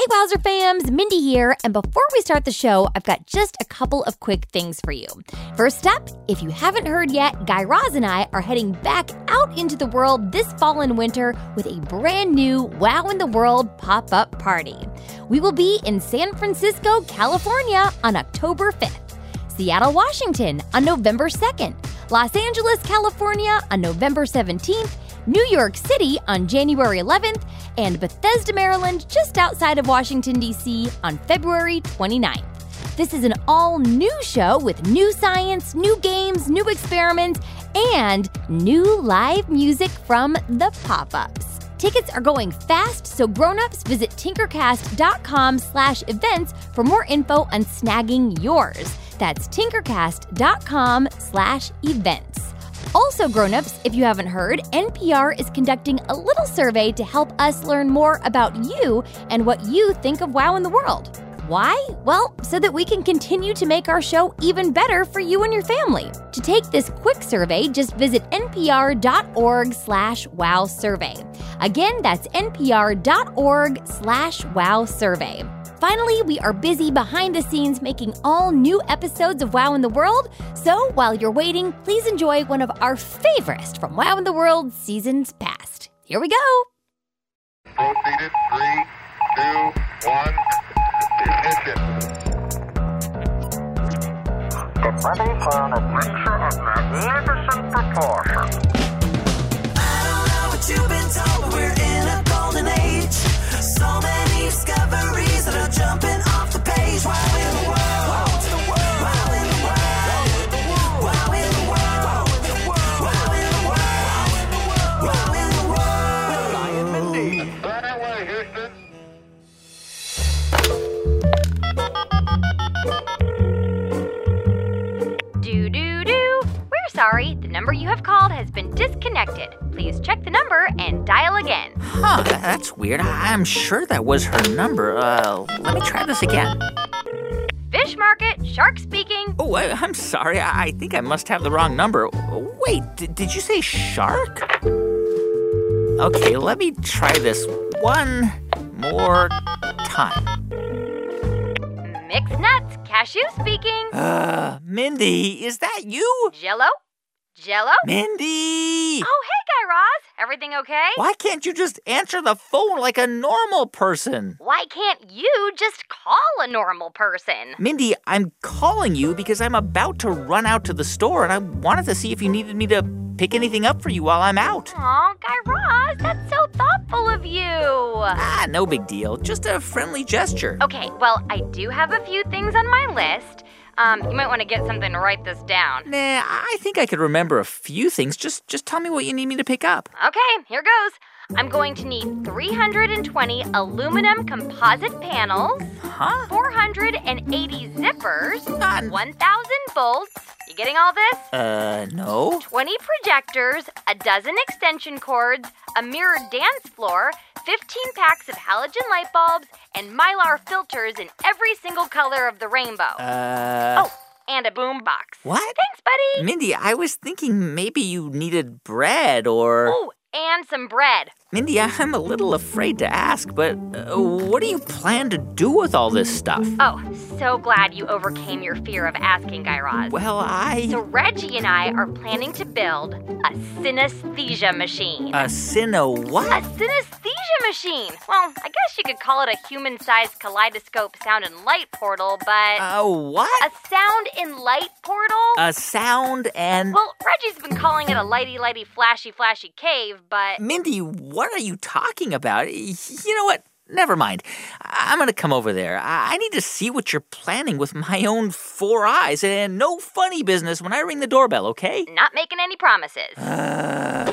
Hey, Wowzer fams, Mindy here. And before we start the show, I've got just a couple of quick things for you. First up, if you haven't heard yet, Guy Raz and I are heading back out into the world this fall and winter with a brand new Wow in the World pop up party. We will be in San Francisco, California on October 5th, Seattle, Washington on November 2nd, Los Angeles, California on November 17th New York City on January 11th, and Bethesda, Maryland, just outside of Washington, D.C., on February 29th. This is an all new show with new science, new games, new experiments, and new live music from the pop ups. Tickets are going fast, so grown-ups visit tinkercast.com slash events for more info on snagging yours. That's tinkercast.com slash events. Also, grown-ups, if you haven't heard, NPR is conducting a little survey to help us learn more about you and what you think of Wow in the World. Why? Well, so that we can continue to make our show even better for you and your family. To take this quick survey, just visit npr.org slash wow survey. Again, that's npr.org slash wow survey. Finally, we are busy behind the scenes making all new episodes of Wow in the World. So while you're waiting, please enjoy one of our favorites from Wow in the World seasons past. Here we go. Proceeded. Three, two, one. Ignition. Get ready for an adventure of magnificent proportions. I don't know what you've been told, but we're in a golden age. So many sorry. The number you have called has been disconnected. Please check the number and dial again. Huh, that's weird. I'm sure that was her number. Uh, let me try this again. Fish Market, Shark speaking. Oh, I, I'm sorry. I, I think I must have the wrong number. Wait, d- did you say shark? Okay, let me try this one more time. Mixed nuts, cashew speaking. Uh, Mindy, is that you? Jello? Jello? Mindy! Oh, hey, Guy Raz. Everything okay? Why can't you just answer the phone like a normal person? Why can't you just call a normal person? Mindy, I'm calling you because I'm about to run out to the store and I wanted to see if you needed me to pick anything up for you while I'm out. Aw, Guy Raz, that's so thoughtful of you. Ah, no big deal. Just a friendly gesture. Okay, well, I do have a few things on my list. Um, you might want to get something to write this down. Nah, I think I could remember a few things. Just just tell me what you need me to pick up. Okay, here goes. I'm going to need 320 aluminum composite panels, Huh? 480 zippers, Uh, 1,000 bolts. You getting all this? uh, no. 20 projectors, a dozen extension cords, a mirrored dance floor, 15 packs of halogen light bulbs, and mylar filters in every single color of the rainbow. Uh, oh, and a boom box. what? Thanks, buddy. Mindy, I was thinking maybe you needed bread or. Oh, and some bread. Mindy, I'm a little afraid to ask, but uh, what do you plan to do with all this stuff? Oh, so glad you overcame your fear of asking, Guy Raz. Well, I. So Reggie and I are planning to build a synesthesia machine. A Sino A synesthesia machine. Well, I guess you could call it a human-sized kaleidoscope sound and light portal, but A what? a sound and light portal? A sound and. well, Reggie's been calling it a lighty, lighty, flashy, flashy cave, but Mindy, what are you talking about? You know what? Never mind. I- I'm going to come over there. I I need to see what you're planning with my own four eyes, and no funny business when I ring the doorbell, okay? not making any promises. Uh,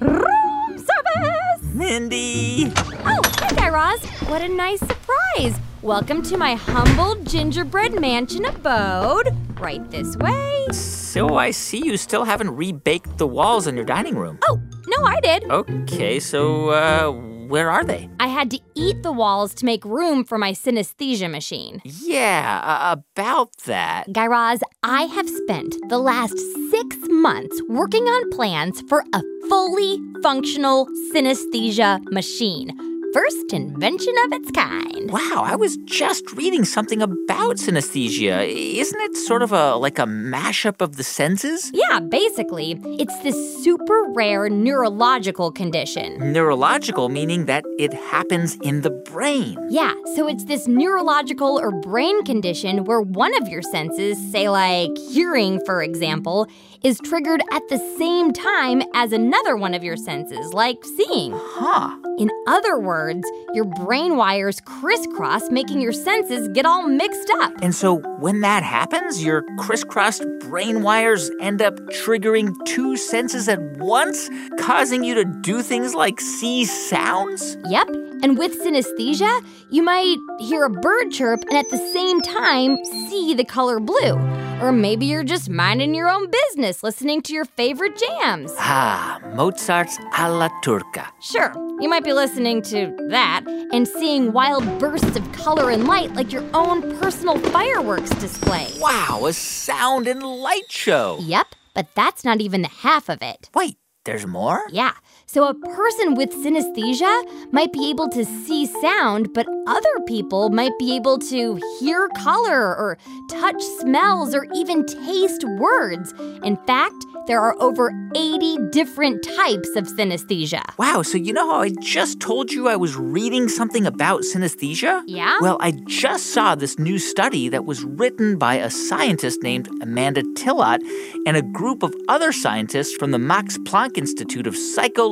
Room service! Mindy! Oh, hi, Guy Raz. What a nice surprise. Welcome to my humble gingerbread mansion abode. Right this way. So I see you still haven't rebaked the walls in your dining room. Oh, no, I did. Okay, so uh, where are they? I had to eat the walls to make room for my synesthesia machine. Yeah, uh, about that. Guy Raz, I have spent the last six months working on plans for a fully functional synesthesia machine. First invention of its kind. Wow, I was just reading something about synesthesia. Isn't it sort of a like a mashup of the senses? Yeah, basically, it's this super rare neurological condition. Neurological, meaning that it happens in the brain. Yeah, so it's this neurological or brain condition where one of your senses, say like hearing, for example, is triggered at the same time as another one of your senses, like seeing. Huh. In other words, your brain wires crisscross, making your senses get all mixed up. And so when that happens, your crisscrossed brain wires end up triggering two senses at once, causing you to do things like see sounds? Yep. And with synesthesia, you might hear a bird chirp and at the same time see the color blue. Or maybe you're just minding your own business, listening to your favorite jams. Ah, Mozart's alla turca. Sure, you might be listening to that and seeing wild bursts of color and light like your own personal fireworks display. Wow, a sound and light show. Yep, but that's not even the half of it. Wait, there's more? Yeah. So a person with synesthesia might be able to see sound, but other people might be able to hear color or touch smells or even taste words. In fact, there are over 80 different types of synesthesia. Wow, so you know how I just told you I was reading something about synesthesia? Yeah? Well, I just saw this new study that was written by a scientist named Amanda Tilot and a group of other scientists from the Max Planck Institute of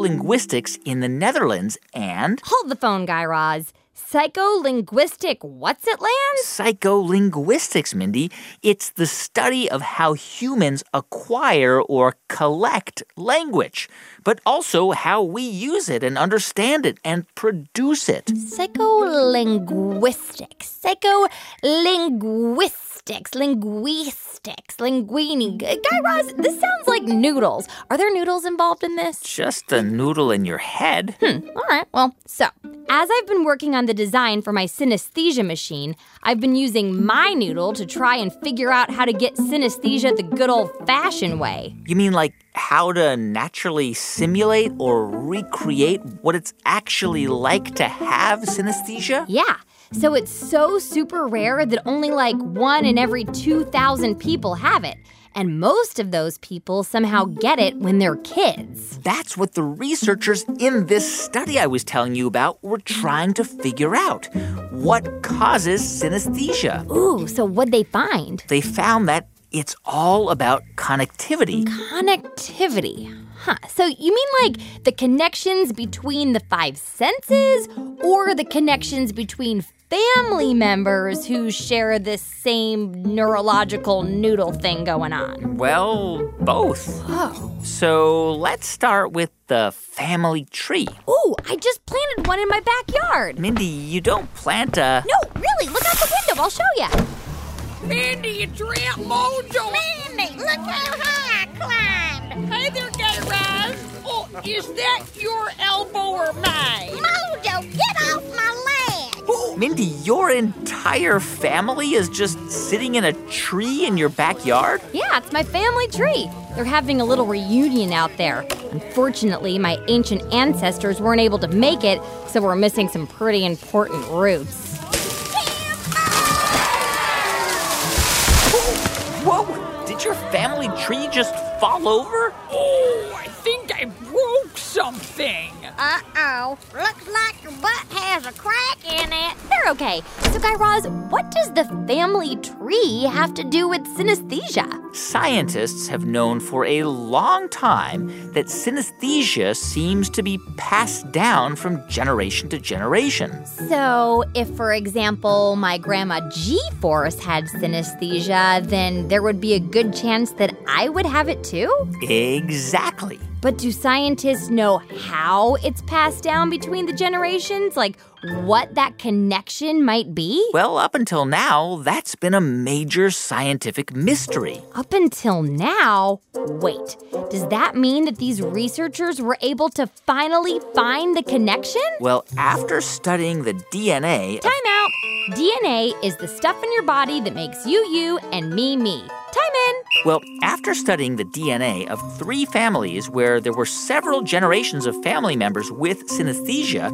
Psycholinguistics in the Netherlands and Hold the phone, Guy Raz. Psycholinguistic what's it land? psycholinguistics, Mindy. It's the study of how humans acquire or collect language, but also how we use it and understand it and produce it. Psycholinguistics. Psycholinguistics. Linguistics. Linguini. Guy Raz, this sounds like noodles. Are there noodles involved in this? Just the noodle in your head. Hmm, all right, well, so as I've been working on the design for my synesthesia machine, I've been using my noodle to try and figure out how to get synesthesia the good old fashioned way. You mean like how to naturally simulate or recreate what it's actually like to have synesthesia? Yeah, so it's so super rare that only like one in every 2,000 people have it. And most of those people somehow get it when they're kids. That's what the researchers in this study I was telling you about were trying to figure out. What causes synesthesia? Ooh, so what'd they find? They found that it's all about connectivity. Connectivity. Huh. So you mean like the connections between the five senses or the connections between family members who share this same neurological noodle thing going on? Well, both. Oh. So let's start with the family tree. Ooh, I just planted one in my backyard. Mindy, you don't plant a. No, really, look out the window. I'll show you. Mindy, it's Aunt Mojo. Mindy, look how high I climbed. Hey there, Gay Raz. Oh, is that your elbow or mine? Mojo, get off my leg. Mindy, your entire family is just sitting in a tree in your backyard? Yeah, it's my family tree. They're having a little reunion out there. Unfortunately, my ancient ancestors weren't able to make it, so we're missing some pretty important roots. Your family tree just fall over? Oh, I think I broke something. Uh-oh. Looks like your butt has a crack in it. They're okay. So, Guy Raz, what does the family tree have to do with synesthesia? Scientists have known for a long time that synesthesia seems to be passed down from generation to generation. So, if, for example, my grandma G Force had synesthesia, then there would be a good chance that I would have it too? Exactly. But do scientists know how it's passed down between the generations? Like what that connection might be? Well, up until now, that's been a major scientific mystery. Up until now, wait, does that mean that these researchers were able to finally find the connection? Well, after studying the DNA. Time out. DNA is the stuff in your body that makes you you and me me. Time in. Well, after studying the DNA of three families where there were several generations of family members with synesthesia,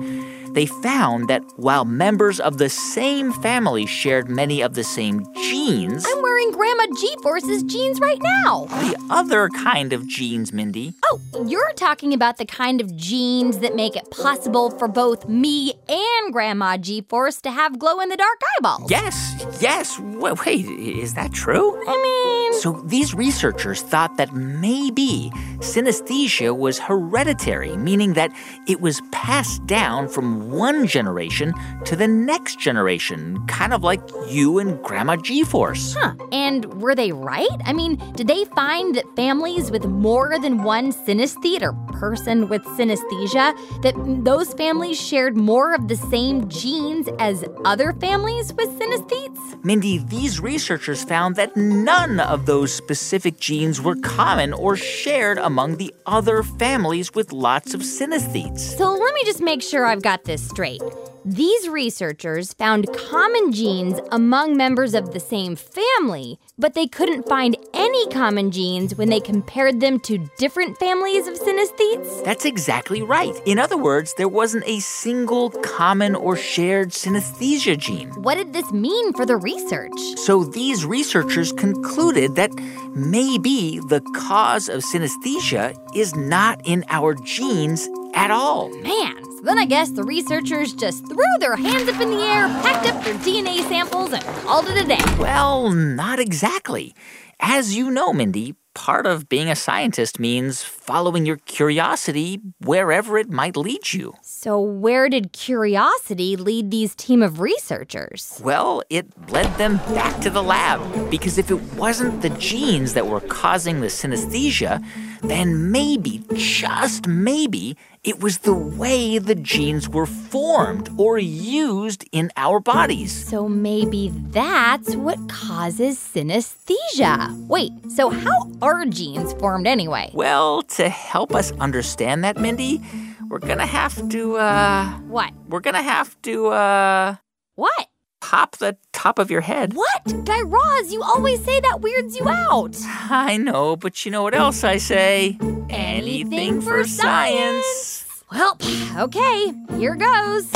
they found that while members of the same family shared many of the same genes, I'm wearing Grandma G Force's jeans right now. the other kind of genes, Mindy, Oh, you're talking about the kind of genes that make it possible for both me and Grandma G Force to have glow in the dark eyeballs. Yes, yes. Wa- Wait, is that true? I mean, So these researchers thought that maybe synesthesia was hereditary, meaning that it was passed down from one generation to the next generation, kind of like you and Grandma G-Force. huh. And were they right? I mean, did they find that families with more than one synesthete or person with synesthesia, that those families shared more of the same genes as other families with synesthetes? Mindy, these researchers found that none of those specific genes were common or shared among the other families with lots of synesthetes. So let me just make sure I've got this straight. These researchers found common genes among members of the same family, but they couldn't find any common genes when they compared them to different families of synesthetes? That's exactly right. In other words, there wasn't a single common or shared synesthesia gene. What did this mean for the research? So these researchers concluded that maybe the cause of synesthesia is not in our genes at all. Man, so then I guess the researchers just threw their hands up in the air, packed up their DNA samples, and called it a day. Well, not exactly. As you know, Mindy, part of being a scientist means following your curiosity wherever it might lead you. So, where did curiosity lead these team of researchers? Well, it led them back to the lab because if it wasn't the genes that were causing the synesthesia, then maybe, just maybe, it was the way the genes were formed or used in our bodies. So maybe that's what causes synesthesia. Wait, so how are genes formed anyway? Well, to help us understand that, Mindy, we're gonna have to, uh, What? we're gonna have to, uh, What? Pop the top of your head. What? Guy Raz, you always say that weirds you out. I know, but you know what else I say? Anything for science. Well, okay, here goes.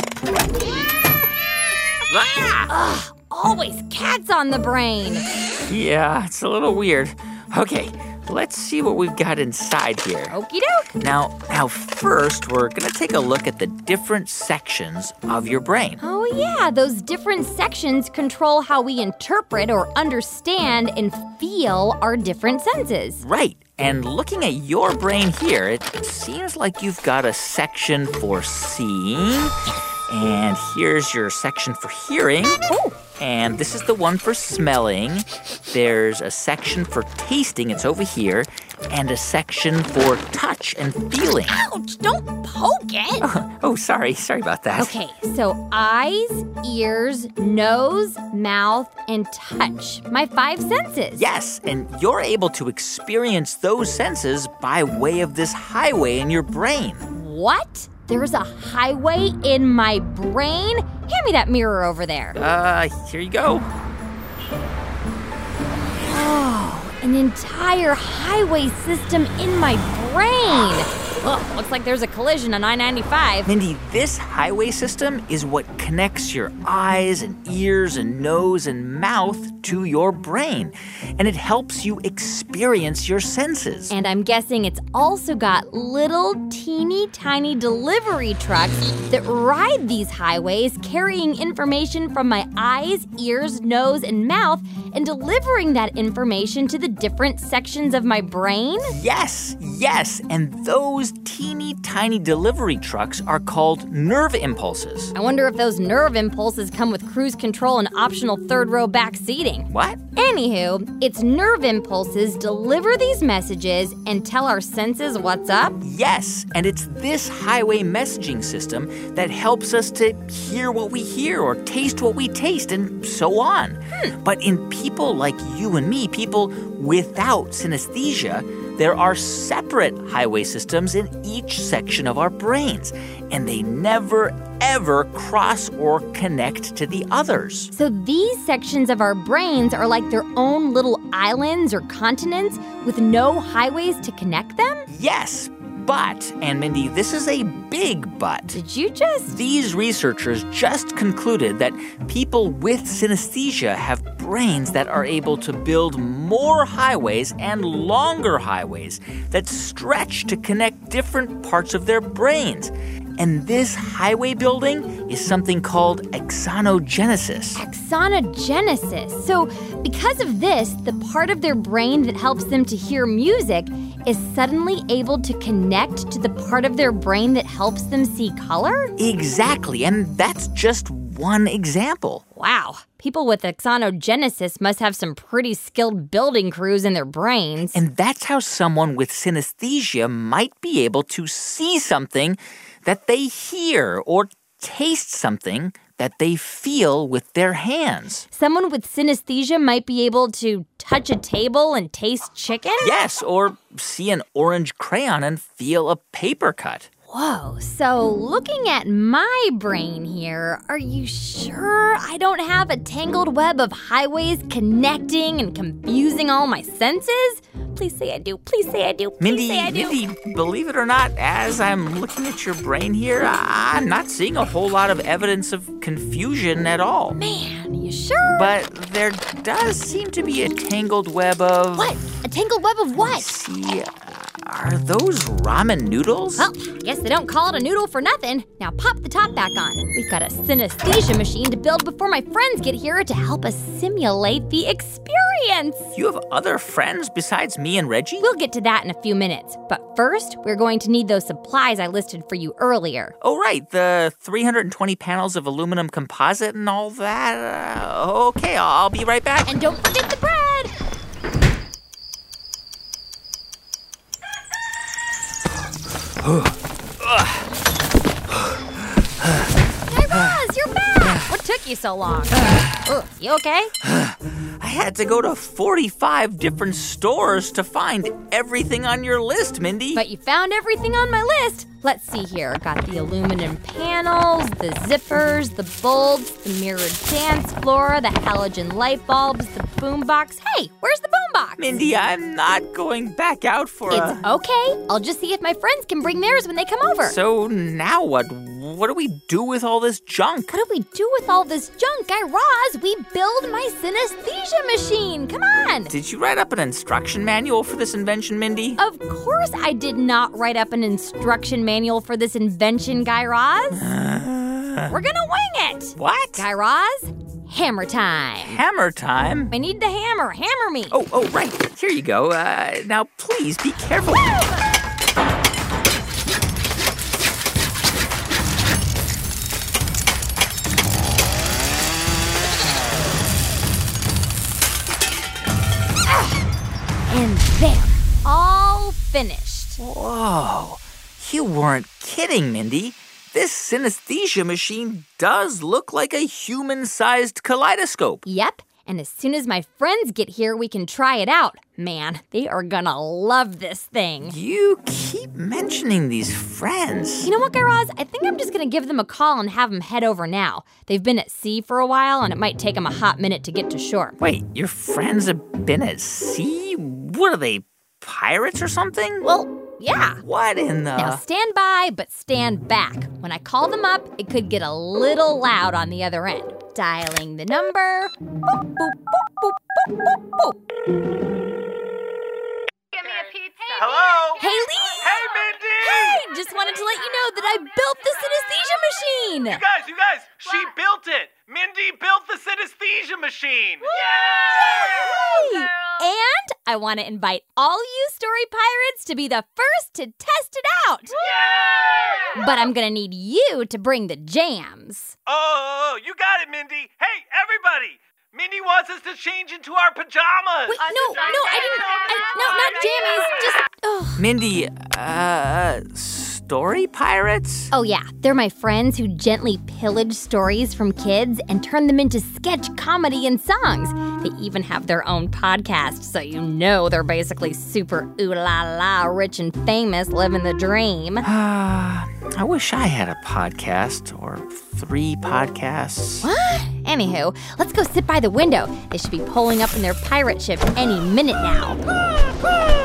Ah! Ugh, always cats on the brain. Yeah, it's a little weird. Okay, let's see what we've got inside here. Okie doke. Now, now first, we're gonna take a look at the different sections of your brain. Oh, yeah, those different sections control how we interpret or understand and feel our different senses. Right. And looking at your brain here, it seems like you've got a section for seeing. And here's your section for hearing. Oh, And this is the one for smelling. There's a section for tasting, it's over here. And a section for touch and feeling. Ouch, don't poke it. Oh, sorry. Sorry about that. Okay, so eyes, ears, nose, mouth, and touch. My five senses. Yes, and you're able to experience those senses by way of this highway in your brain. What? There's a highway in my brain? Hand me that mirror over there. Uh, here you go. Oh, an entire highway system in my brain. Ugh, looks like there's a collision on I 95. Mindy, this highway system is what connects your eyes and ears and nose and mouth to your brain. And it helps you experience your senses. And I'm guessing it's also got little teeny tiny delivery trucks that ride these highways, carrying information from my eyes, ears, nose, and mouth, and delivering that information to the different sections of my brain? Yes, yes. And those teeny tiny delivery trucks are called nerve impulses. I wonder if those nerve impulses come with cruise control and optional third row back seating. What? Anywho, its nerve impulses deliver these messages and tell our senses what's up. Yes, and it's this highway messaging system that helps us to hear what we hear or taste what we taste and so on. Hmm. But in people like you and me, people without synesthesia, there are separate highway systems in each section of our brains, and they never, ever cross or connect to the others. So these sections of our brains are like their own little islands or continents with no highways to connect them? Yes, but, and Mindy, this is a big but. Did you just. These researchers just concluded that people with synesthesia have brains that are able to build more highways and longer highways that stretch to connect different parts of their brains. And this highway building is something called axonogenesis. Axonogenesis. So, because of this, the part of their brain that helps them to hear music is suddenly able to connect to the part of their brain that helps them see color? Exactly, and that's just one example. Wow. People with axonogenesis must have some pretty skilled building crews in their brains. And that's how someone with synesthesia might be able to see something that they hear or taste something that they feel with their hands. Someone with synesthesia might be able to touch a table and taste chicken? Yes, or see an orange crayon and feel a paper cut. Whoa, so looking at my brain here, are you sure I don't have a tangled web of highways connecting and confusing all my senses? Please say I do. Please say I do. Please Mindy, say I do. Mindy, believe it or not, as I'm looking at your brain here, I'm not seeing a whole lot of evidence of confusion at all. Man, you sure? But there does seem to be a tangled web of. what? A tangled web of what? See, uh, are those ramen noodles? Well, guess they don't call it a noodle for nothing. Now pop the top back on. We've got a synesthesia machine to build before my friends get here to help us simulate the experience. You have other friends besides me and Reggie? We'll get to that in a few minutes. But first, we're going to need those supplies I listed for you earlier. Oh, right, the 320 panels of aluminum composite and all that. Uh, okay, I'll be right back. And don't forget the bread. Guy Raz, you're back. What took you so long? Ugh, you okay? I had to go to 45 different stores to find everything on your list, Mindy. But you found everything on my list. Let's see here. Got the aluminum panels, the zippers, the bulbs, the mirrored dance floor, the halogen light bulbs, the boombox. Hey, where's the boombox? Mindy, I'm not going back out for it. It's a. okay. I'll just see if my friends can bring theirs when they come over. So now what? What do we do with all this junk? what do we do with all this junk? Guy Raz, we build my synesthesia machine. Come on. Did you write up an instruction manual for this invention, Mindy? Of course, I did not write up an instruction manual for this invention, Guy Raz. Uh. We're gonna wing it. What? Guy Raz, hammer time. Hammer time? I need the hammer. Hammer me. Oh, oh, right. Here you go. Uh, now, please be careful. And there, all finished. Whoa. You weren't kidding, Mindy. This synesthesia machine does look like a human sized kaleidoscope. Yep. And as soon as my friends get here, we can try it out. Man, they are gonna love this thing. You keep mentioning these friends. You know what, Guy Raz? I think I'm just gonna give them a call and have them head over now. They've been at sea for a while, and it might take them a hot minute to get to shore. Wait, your friends have been at sea? What are they, pirates or something? Well, yeah. What in the. Now stand by, but stand back. When I call them up, it could get a little loud on the other end. Dialing the number. Boop, boop, boop, boop, boop, boop, boop. Hello? Haley! Hey, Mindy! Hey! Just wanted to let you know that I built the synesthesia machine! You guys, you guys, she built it. Mindy built the synesthesia machine. Yay! And I I want to invite all you story pirates to be the first to test it out. But I'm going to need you to bring the jams. Oh, you got it, Mindy. Hey, everybody! Mindy wants us to change into our pajamas. Wait, no, no, I didn't. I, no, not jammies. Just. Oh. Mindy, uh, story pirates? Oh, yeah. They're my friends who gently pillage stories from kids and turn them into sketch comedy and songs. They even have their own podcast, so you know they're basically super ooh la la rich and famous, living the dream. Uh, I wish I had a podcast or three podcasts. What? Anywho, let's go sit by the window. They should be pulling up in their pirate ship any minute now.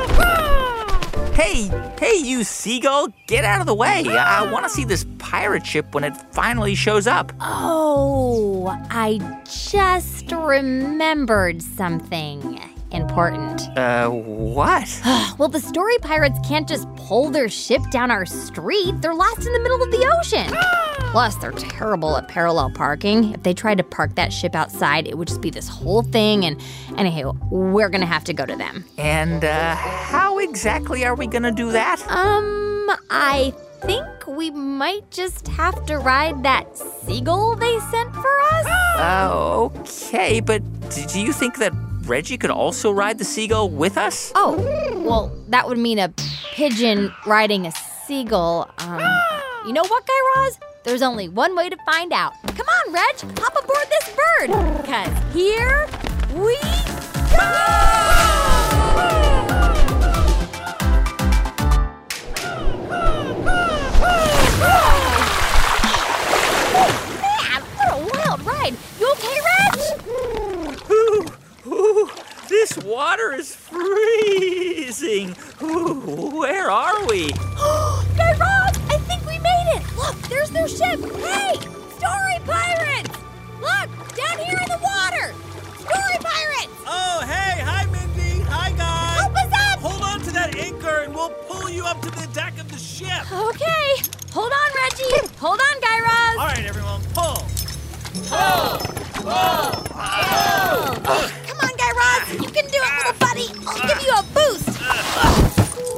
Hey, hey, you seagull, get out of the way. I want to see this pirate ship when it finally shows up. Oh, I just remembered something important. Uh, what? Well, the story pirates can't just pull their ship down our street. They're lost in the middle of the ocean. Plus, they're terrible at parallel parking. If they tried to park that ship outside, it would just be this whole thing. And anyhow, we're gonna have to go to them. And, uh, how exactly are we gonna do that? Um, I think we might just have to ride that seagull they sent for us. Uh, okay, but do you think that Reggie could also ride the seagull with us? Oh, well, that would mean a pigeon riding a seagull. Um, you know what, Guy Raz? There's only one way to find out. Come on, Reg, hop aboard this bird. Because here we Man, this water is freezing. Ooh, where are we? Guy Raz, I think we made it. Look, there's their ship. Hey, story pirates! Look, down here in the water. Story pirates! Oh, hey, hi, Mindy. Hi, guys. Help us up! Hold on to that anchor and we'll pull you up to the deck of the ship. Okay, hold on, Reggie. Hold on, Guy Raz. All right, everyone, pull. Come on, Guy Raz. You can do it, little buddy. I'll give you a boost.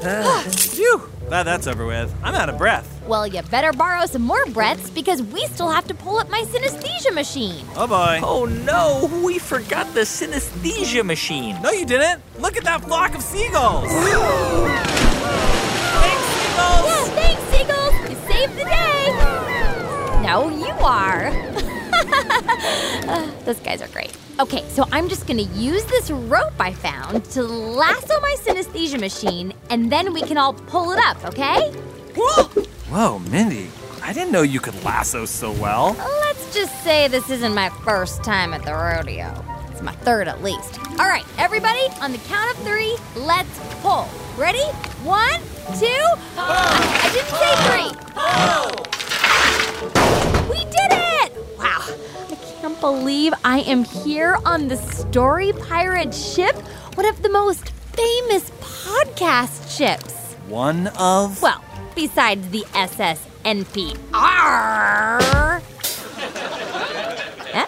Phew. Glad that's over with. I'm out of breath. Well, you better borrow some more breaths because we still have to pull up my synesthesia machine. Oh, boy. Oh no, we forgot the synesthesia machine. No, you didn't. Look at that flock of seagulls. Thanks, seagulls. Yeah, thanks, Seagulls. You saved the day. No, you are. Uh, those guys are great. Okay, so I'm just gonna use this rope I found to lasso my synesthesia machine, and then we can all pull it up, okay? Whoa, Mindy. I didn't know you could lasso so well. Let's just say this isn't my first time at the rodeo. It's my third at least. All right, everybody, on the count of three, let's pull. Ready? One, two. I didn't say three. We believe I am here on the Story Pirate ship, one of the most famous podcast ships. One of. Well, besides the SS NPR. Eh?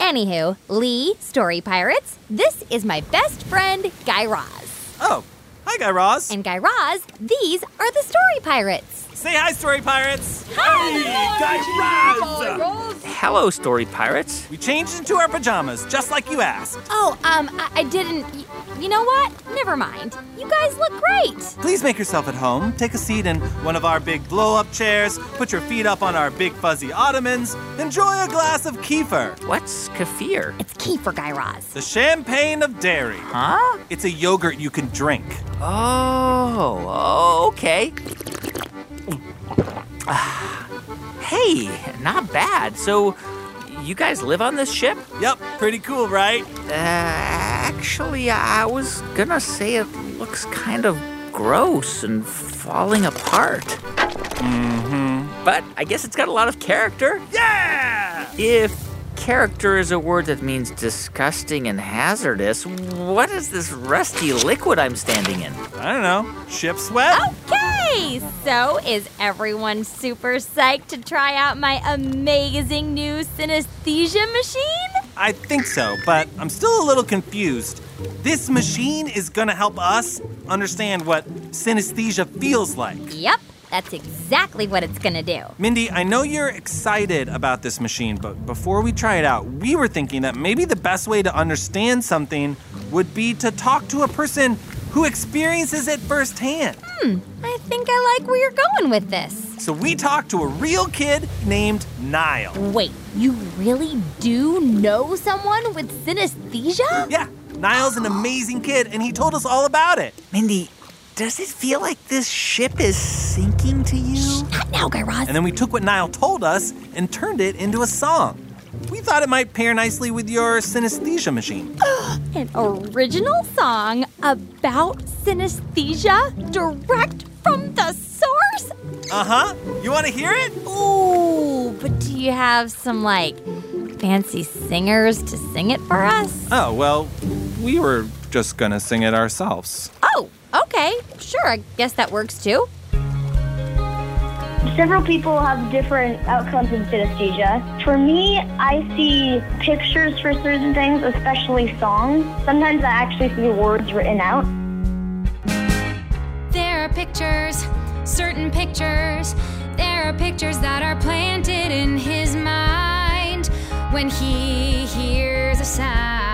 Anywho, Lee, Story Pirates, this is my best friend, Guy Raz. Oh, hi, Guy Raz. And Guy Raz, these are the Story Pirates. Say hi, story pirates. Hi, Guy Hello, story pirates. We changed into our pajamas, just like you asked. Oh, um, I, I didn't. y- You know what? Never mind. You guys look great. Please make yourself at home. Take a seat in one of our big blow up chairs. Put your feet up on our big fuzzy ottomans. Enjoy a glass of kefir, What's kefir? It's Kiefer, Guy Raz. the champagne of dairy. Huh? It's a yogurt you can drink. Oh, okay. Ah, Hey, not bad. So, you guys live on this ship? Yep, pretty cool, right? Uh, actually, I was gonna say it looks kind of gross and falling apart. Mm-hmm. But I guess it's got a lot of character. Yeah! If character is a word that means disgusting and hazardous, what is this rusty liquid I'm standing in? I don't know. Ship sweat? Okay, so is everyone super psyched to try out my amazing new synesthesia machine? I think so, but I'm still a little confused. This machine is gonna help us understand what synesthesia feels like. Yep, that's exactly what it's gonna do. Mindy, I know you're excited about this machine, but before we try it out, we were thinking that maybe the best way to understand something would be to talk to a person who experiences it firsthand. Hmm, I think I like where you're going with this. So we talked to a real kid named Niall. Wait, you really do know someone with synesthesia? Yeah, Niall's an amazing kid, and he told us all about it. Mindy, does it feel like this ship is sinking to you? Not now, Guy Raz. And then we took what Niall told us and turned it into a song. We thought it might pair nicely with your synesthesia machine. An original song about synesthesia direct from the source? Uh huh. You want to hear it? Ooh, but do you have some like fancy singers to sing it for us? Oh, well, we were just gonna sing it ourselves. Oh, okay. Sure, I guess that works too. Several people have different outcomes in synesthesia. For me, I see pictures for certain things, especially songs. Sometimes I actually see words written out. There are pictures, certain pictures. There are pictures that are planted in his mind when he hears a sound.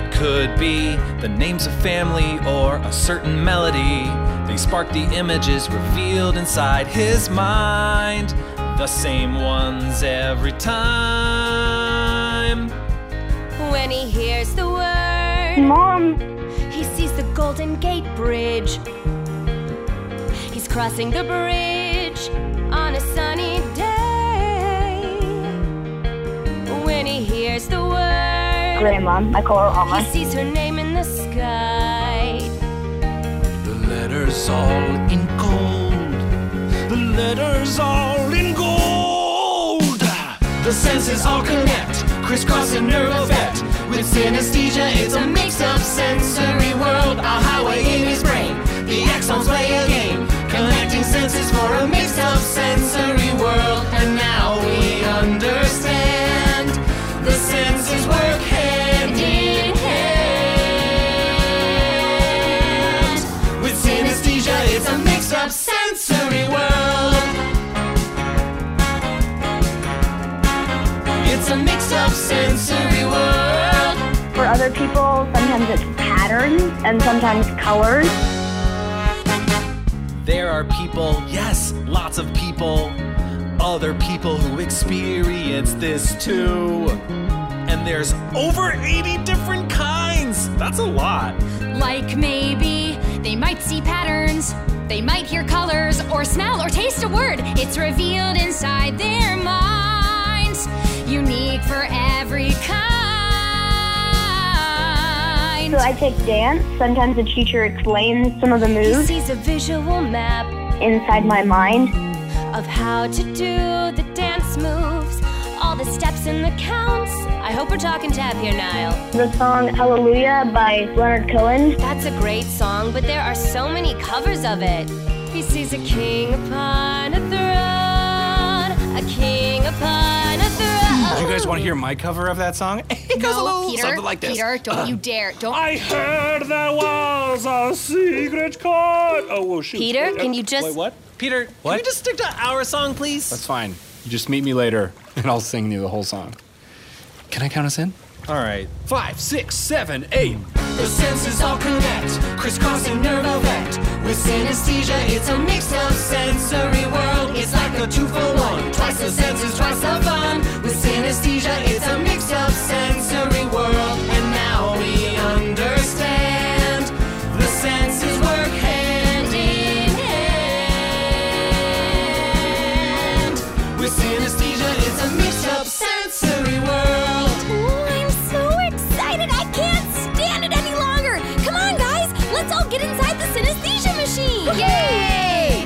It could be the names of family or a certain melody. They spark the images revealed inside his mind. The same ones every time. When he hears the word, Mom, he sees the Golden Gate Bridge. He's crossing the bridge on a sunny day. When he hears the word, Grandma, I call her he Alma. sees her name in the sky. The letters all in gold. The letters all in gold. The senses all connect, crisscross a nerve. With synesthesia, it's a mix of sensory world. A highway in his brain. The axons play a game, connecting senses for a mix of sensory world. And now we understand. It's a mixed up sensory world. It's a mixed up sensory world. For other people, sometimes it's patterns and sometimes colors. There are people, yes, lots of people, other people who experience this too. And there's over 80 different kinds. That's a lot. Like maybe they might see patterns, they might hear colors, or smell or taste a word. It's revealed inside their minds, unique for every kind. So I take dance. Sometimes the teacher explains some of the He moves sees a visual map inside my mind. of how to do the dance moves, all the steps and the counts. I hope we're talking tap here, Niall. The song Hallelujah by Leonard Cohen. That's a great song, but there are so many covers of it. He sees a king upon a throne, a king upon a throne. Do you guys want to hear my cover of that song? It goes a No, little Peter, something like this. Peter, don't you dare. Don't. I heard there was a secret chord. Oh, whoa, shoot. Peter, Wait, can uh, you just- Wait, what? Peter, What? can we just stick to our song, please? That's fine. You just meet me later, and I'll sing you the whole song. Can I count us in? All right. Five, six, seven, eight. The senses all connect, crisscrossing nerve effect. With synesthesia, it's a mix of sensory world. It's like a two for one. Twice the senses, twice the fun. With synesthesia, it's a mix of sensory machine. Yay!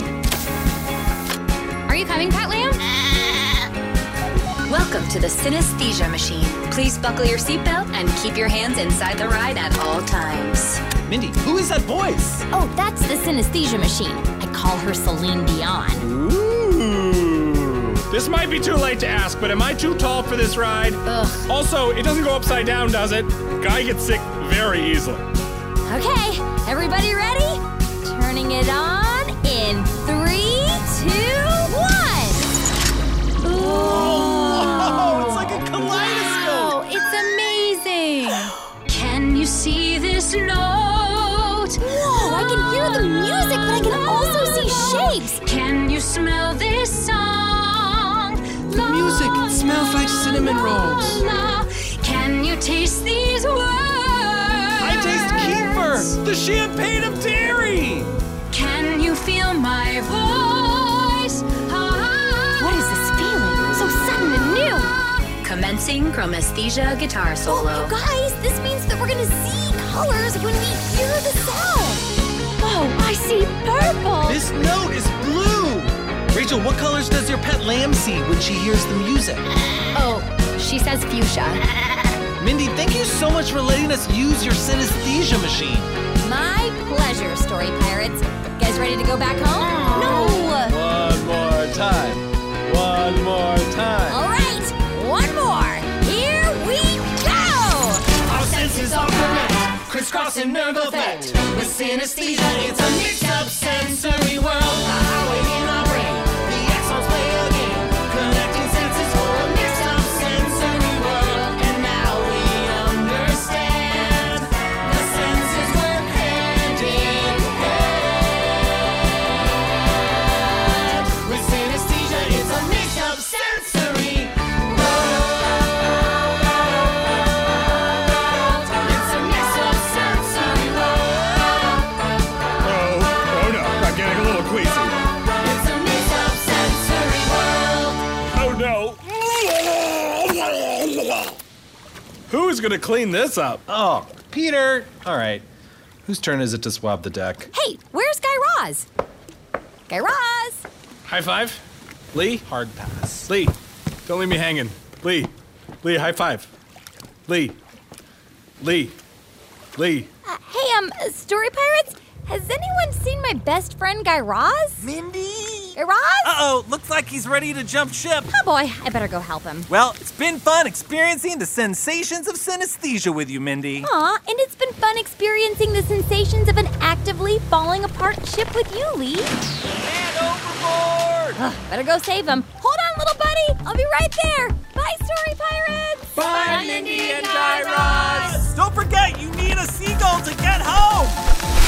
Are you coming, Pat Lamb? Welcome to the Synesthesia Machine. Please buckle your seatbelt and keep your hands inside the ride at all times. Mindy, who is that voice? Oh, that's the synesthesia machine. I call her Celine Dion. Ooh. This might be too late to ask, but am I too tall for this ride? Ugh. Also, it doesn't go upside down, does it? Guy gets sick very easily. Okay, everybody ready? Turning it on in three, two, one. Oh, it's like a kaleidoscope. Wow, it's amazing. Can you see this note? Whoa, I can hear the music, but I can also see shapes. Can you smell this song? The music smells like cinnamon rolls. Can you taste these words? I taste kefir, the champagne of dairy. Can you feel my voice? What is this feeling? So sudden and new. Commencing chromesthesia guitar solo. Oh, Guys, this means that we're gonna see colors when we hear the sound. Oh, I see purple. This note is blue. Rachel, what colors does your pet lamb see when she hears the music? Oh, she says fuchsia. Mindy, thank you so much for letting us use your synesthesia machine. My pleasure, story pirates. You guys ready to go back home? No. One more time. One more time. All right, one more. Here we go. Our senses are correct, crisscrossing nerve effect. With synesthesia, it's a mixed-up sensory gonna clean this up? Oh, Peter. All right. Whose turn is it to swab the deck? Hey, where's Guy Raz? Guy Raz. High five. Lee? Hard pass. Lee, don't leave me hanging. Lee. Lee, high five. Lee. Lee. Lee. Uh, hey, um, uh, story pirates. Has anyone seen my best friend Guy Raz? Mindy. Guy Uh oh, looks like he's ready to jump ship. Oh boy, I better go help him. Well, it's been fun experiencing the sensations of synesthesia with you, Mindy. Aw, and it's been fun experiencing the sensations of an actively falling apart ship with you, Lee. And overboard! Ugh, better go save him. Hold on, little buddy. I'll be right there. Bye, story pirates. Bye, Mindy and Guy Raz. Don't forget, you need a seagull to get home.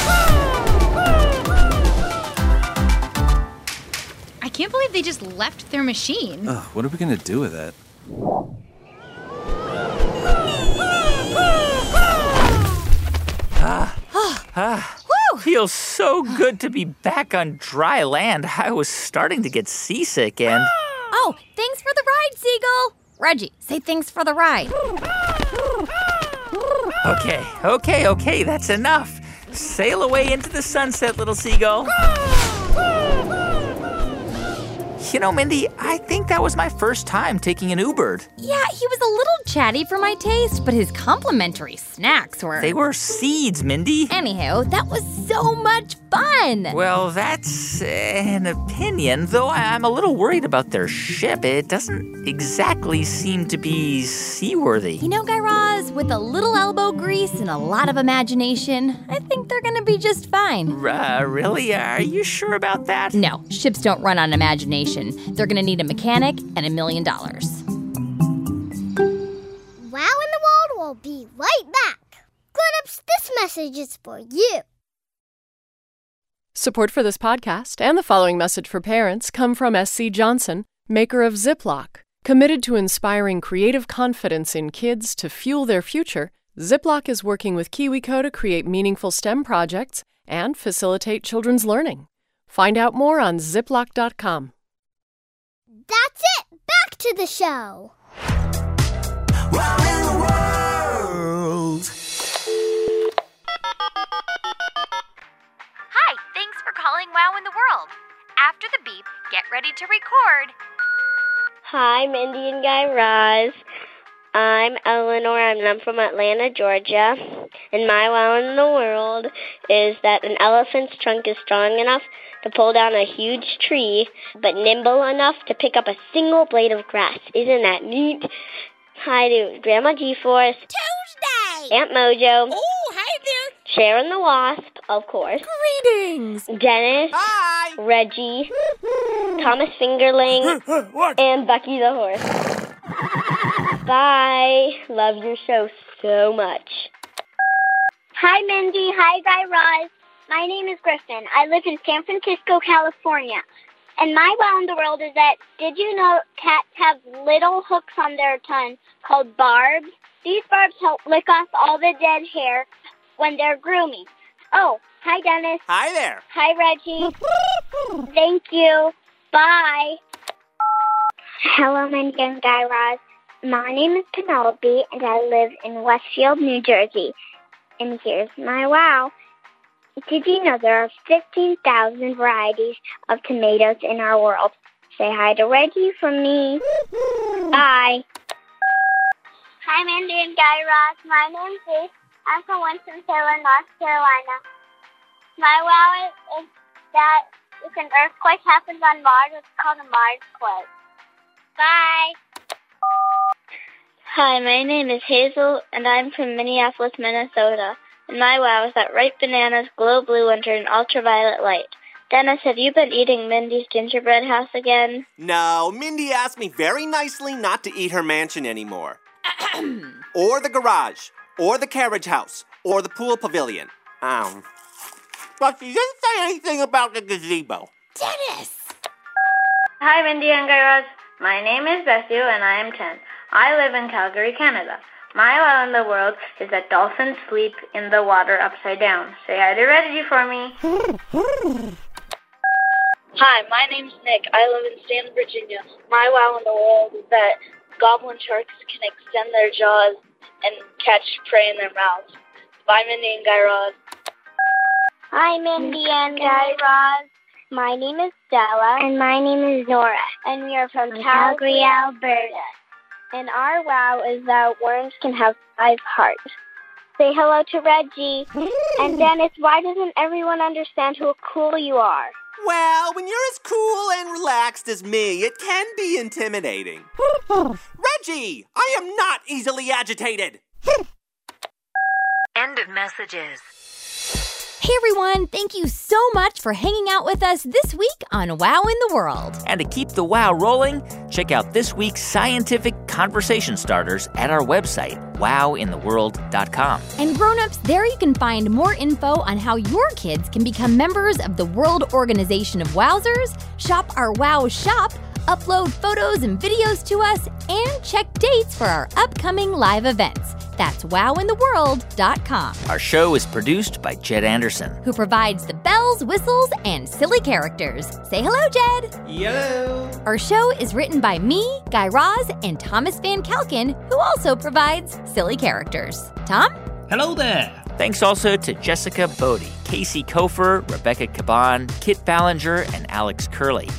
I can't believe they just left their machine. Ugh, what are we gonna do with it? Ah, ah, feels so good to be back on dry land. I was starting to get seasick and. Oh, thanks for the ride, Seagull. Reggie, say thanks for the ride. Okay, okay, okay, that's enough. Sail away into the sunset, little seagull. You know, Mindy, I think that was my first time taking an Uber. Yeah, he was a little chatty for my taste, but his complimentary snacks were. They were seeds, Mindy. Anywho, that was so much fun. Well, that's an opinion, though I'm a little worried about their ship. It doesn't exactly seem to be seaworthy. You know, Guy Raz, with a little elbow grease and a lot of imagination, I think they're gonna be just fine. Uh, really? Are you sure about that? No, ships don't run on imagination. They're gonna need a mechanic and a million dollars. Wow in the World will be right back. Grown-ups, this message is for you. Support for this podcast and the following message for parents come from SC Johnson, maker of Ziploc. Committed to inspiring creative confidence in kids to fuel their future, Ziploc is working with KiwiCo to create meaningful STEM projects and facilitate children's learning. Find out more on ziploc.com. That's it. Back to the show. Wow in the world. Hi, thanks for calling Wow in the World. After the beep, get ready to record. Hi, Mindy and Guy Raz. I'm Eleanor. I'm, I'm from Atlanta, Georgia. And my wow in the world is that an elephant's trunk is strong enough to pull down a huge tree, but nimble enough to pick up a single blade of grass. Isn't that neat? Hi to Grandma G Force. Tuesday! birthday! Aunt Mojo. Oh, hi there. Sharon the Wasp, of course. Greetings. Dennis. Hi. Reggie. Thomas Fingerling. and Bucky the Horse. Bye. Love your show so much. Hi, Mindy. Hi, Guy Raz. My name is Griffin. I live in San Francisco, California. And my wow in the world is that did you know cats have little hooks on their tongue called barbs? These barbs help lick off all the dead hair when they're grooming. Oh, hi, Dennis. Hi there. Hi, Reggie. Thank you. Bye. Hello, Mindy and Guy Raz. My name is Penelope, and I live in Westfield, New Jersey. And here's my wow. Did you know there are 15,000 varieties of tomatoes in our world? Say hi to Reggie from me. Bye. Hi, Mindy and Guy Raz. My name's Ace. I'm from Winston-Salem, North Carolina. My wow is, is that if an earthquake happens on Mars, it's called a Marsquake. Bye. Hi, my name is Hazel, and I'm from Minneapolis, Minnesota. And my wow is that ripe bananas glow blue under an ultraviolet light. Dennis, have you been eating Mindy's gingerbread house again? No, Mindy asked me very nicely not to eat her mansion anymore. or the garage, or the carriage house, or the pool pavilion. Um, but she didn't say anything about the gazebo. Dennis! Hi, Mindy and Guy Raz. My name is Bethu, and I am 10. I live in Calgary, Canada. My wow in the world is that dolphins sleep in the water upside down. Say hi to Reggie for me. Hi, my name's Nick. I live in Staunton, Virginia. My wow in the world is that goblin sharks can extend their jaws and catch prey in their mouths. Bye, Mindy and Guy Raz. Hi, Mindy and Guy Raz. My name is Stella. And my name is Nora. And we are from Calgary, Alberta. And our wow is that worms can have five hearts. Say hello to Reggie. and Dennis, why doesn't everyone understand how cool you are? Well, when you're as cool and relaxed as me, it can be intimidating. Reggie, I am not easily agitated. End of messages. Hey everyone, thank you so much for hanging out with us this week on Wow in the World. And to keep the wow rolling, check out this week's scientific conversation starters at our website, wowintheworld.com. And grown-ups, there you can find more info on how your kids can become members of the World Organization of Wowzers, shop our Wow shop, upload photos and videos to us, and check dates for our upcoming live events. That's wowintheworld.com. Our show is produced by Jed Anderson. Who provides the bells, whistles, and silly characters. Say hello, Jed. Hello. Our show is written by me, Guy Raz, and Thomas Van Kalken, who also provides silly characters. Tom? Hello there. Thanks also to Jessica Bodie, Casey Kofer, Rebecca Caban, Kit Ballinger, and Alex Curley.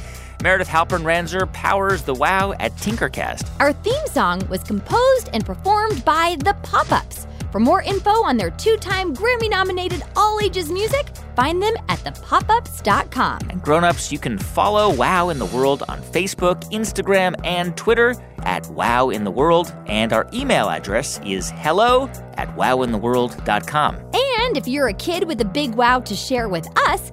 Meredith Halpern Ranzer powers the wow at Tinkercast. Our theme song was composed and performed by The Pop Ups. For more info on their two time Grammy nominated all ages music, find them at thepopups.com. And grown-ups, you can follow Wow in the World on Facebook, Instagram, and Twitter at Wow in the World. And our email address is hello at wowintheworld.com. And if you're a kid with a big wow to share with us,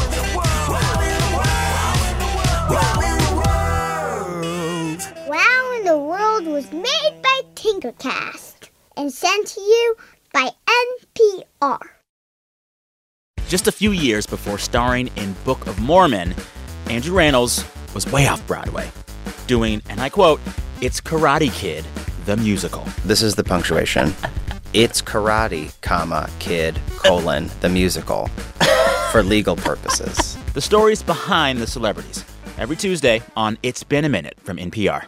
World was made by Tinkercast and sent to you by NPR. Just a few years before starring in Book of Mormon, Andrew Rannells was way off Broadway, doing, and I quote, It's Karate Kid, the musical. This is the punctuation. It's karate, comma, kid, colon, the musical. For legal purposes. The stories behind the celebrities. Every Tuesday on It's Been a Minute from NPR.